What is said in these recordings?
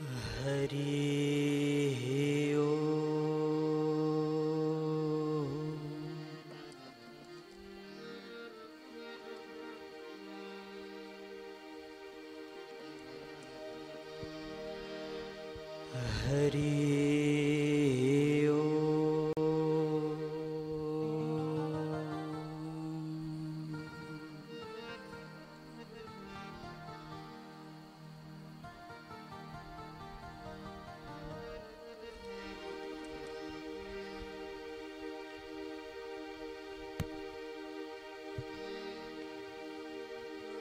हरि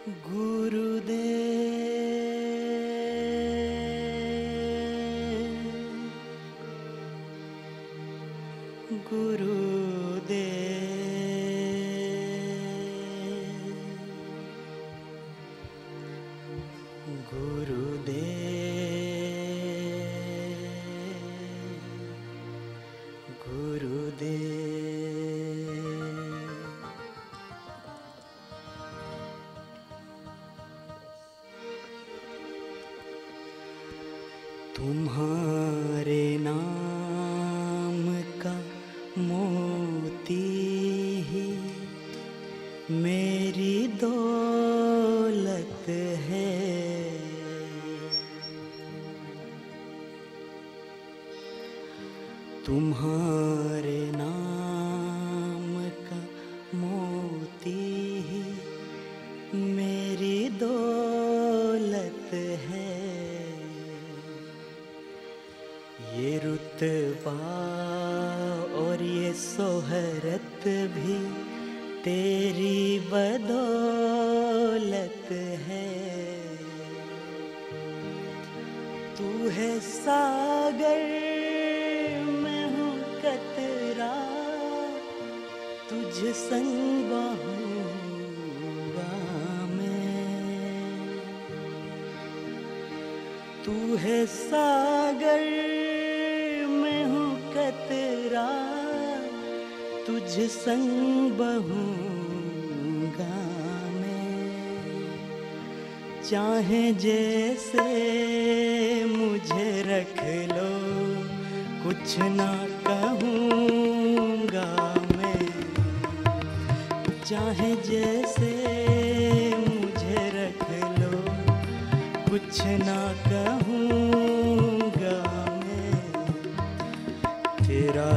गुरुदे गुरुदे तुम्हारे नाम तुझ संग मैं। तू है सागर मैं हूँ कतरा तुझ संग बहूँगा मैं। चाहे जैसे मुझे रख लो, कुछ ना कहूँगा चाहे जैसे मुझे रख लो। कुछ ना कहूँगा मैं तेरा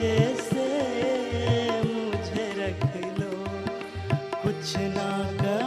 जैसे मुझे रख लो। कुछ ना कहूँगा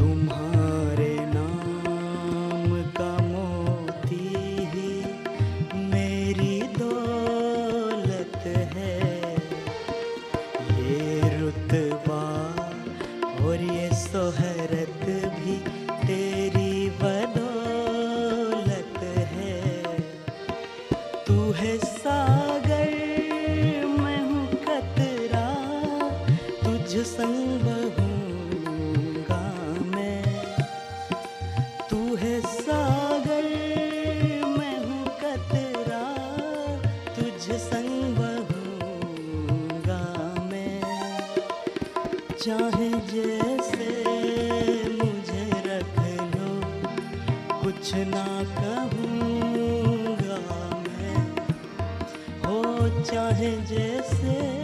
तुम्हारे नाम का मोती ही मेरी दौलत है। ये रुतबा और ये भी तेरी है। तू है सागर तुझ संग चाहे जैसे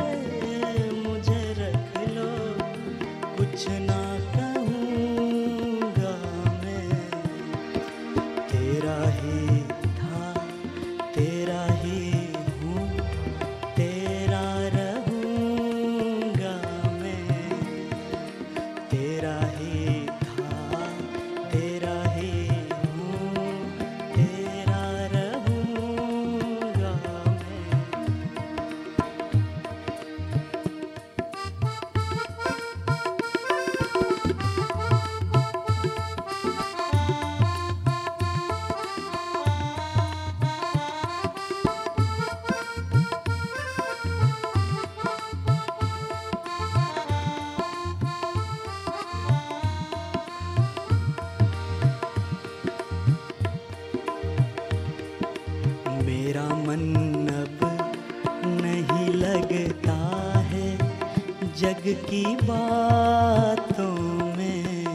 जग की बातों में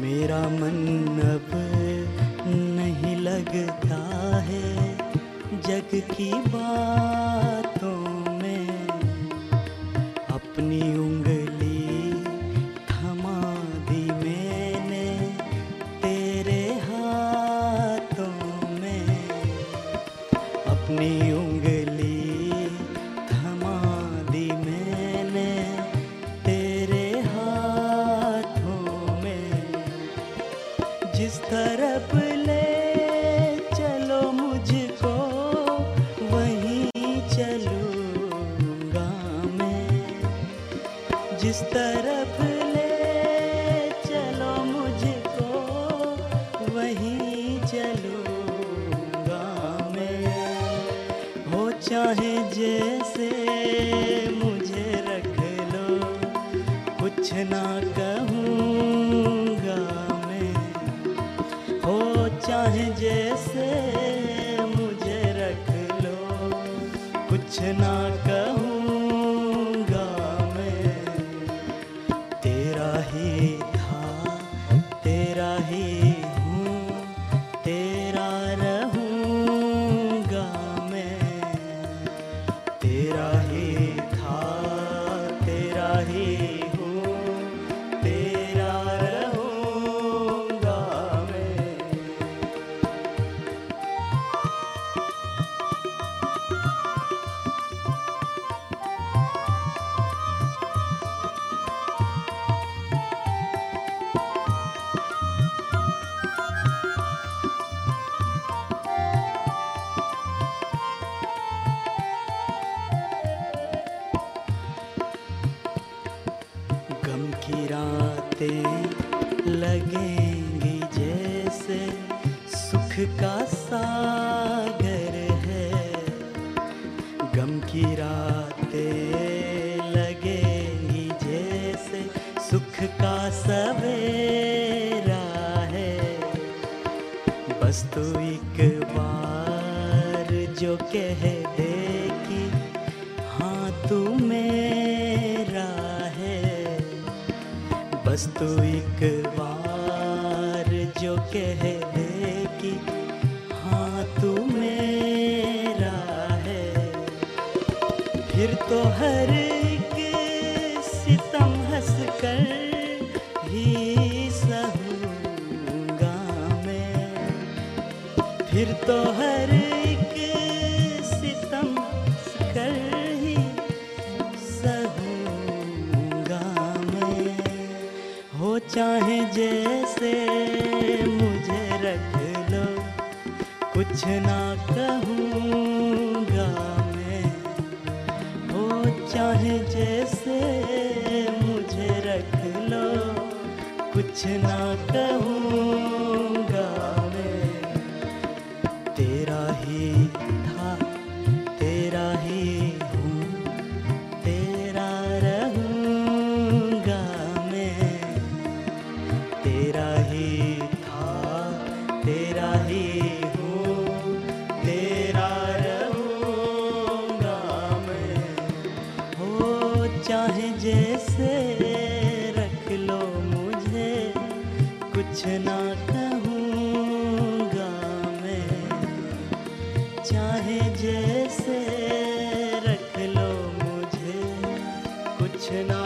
मेरा मन अब नहीं लगता है जग की बातों जिस तरफ़ ले चलो मुझको, वहीं चलूँगा मैं। जिस तरफ़ ले चलो मुझको, वहीं चलूँगा मैं। हो चाहे जैसे मुझे रख लो, कुछ ना कहूँगा जैसे मुझे रख लो। कुछ ना बस तू एक बार जो कह दे कि हाँ तू मेरा है। बस तू एक बार जो कह दे कि हाँ तू मेरा है। फिर तो हर एक सितम हंस कर ही तो हर एक सितम कर ही सहूँगा मैं। हो चाहे जैसे मुझे रख लो, कुछ ना कहूँगा मैं। हो चाहे जैसे मुझे रख लो, कुछ ना कहूँगा Krishna.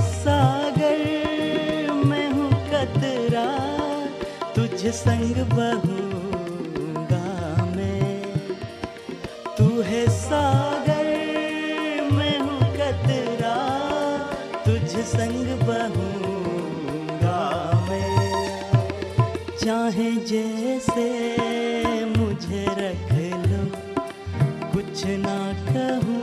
सागर, मैं हूँ कतरा, तुझ संग बहूँगा मैं। तू है सागर, मैं हूँ कतरा, तुझ संग बहूँगा मैं। चाहे जैसे मुझे रख लो, कुछ ना कहूँगा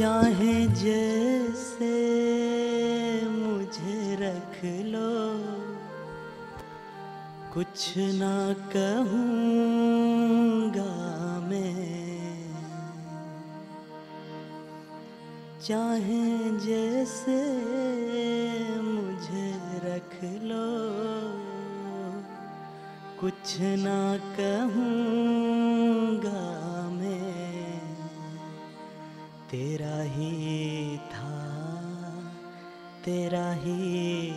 चाहे जैसे मुझे रख लो। कुछ ना कहूँगा मैं। चाहे जैसे मुझे रख लो। कुछ ना कहूँगा तेरा ही था तेरा ही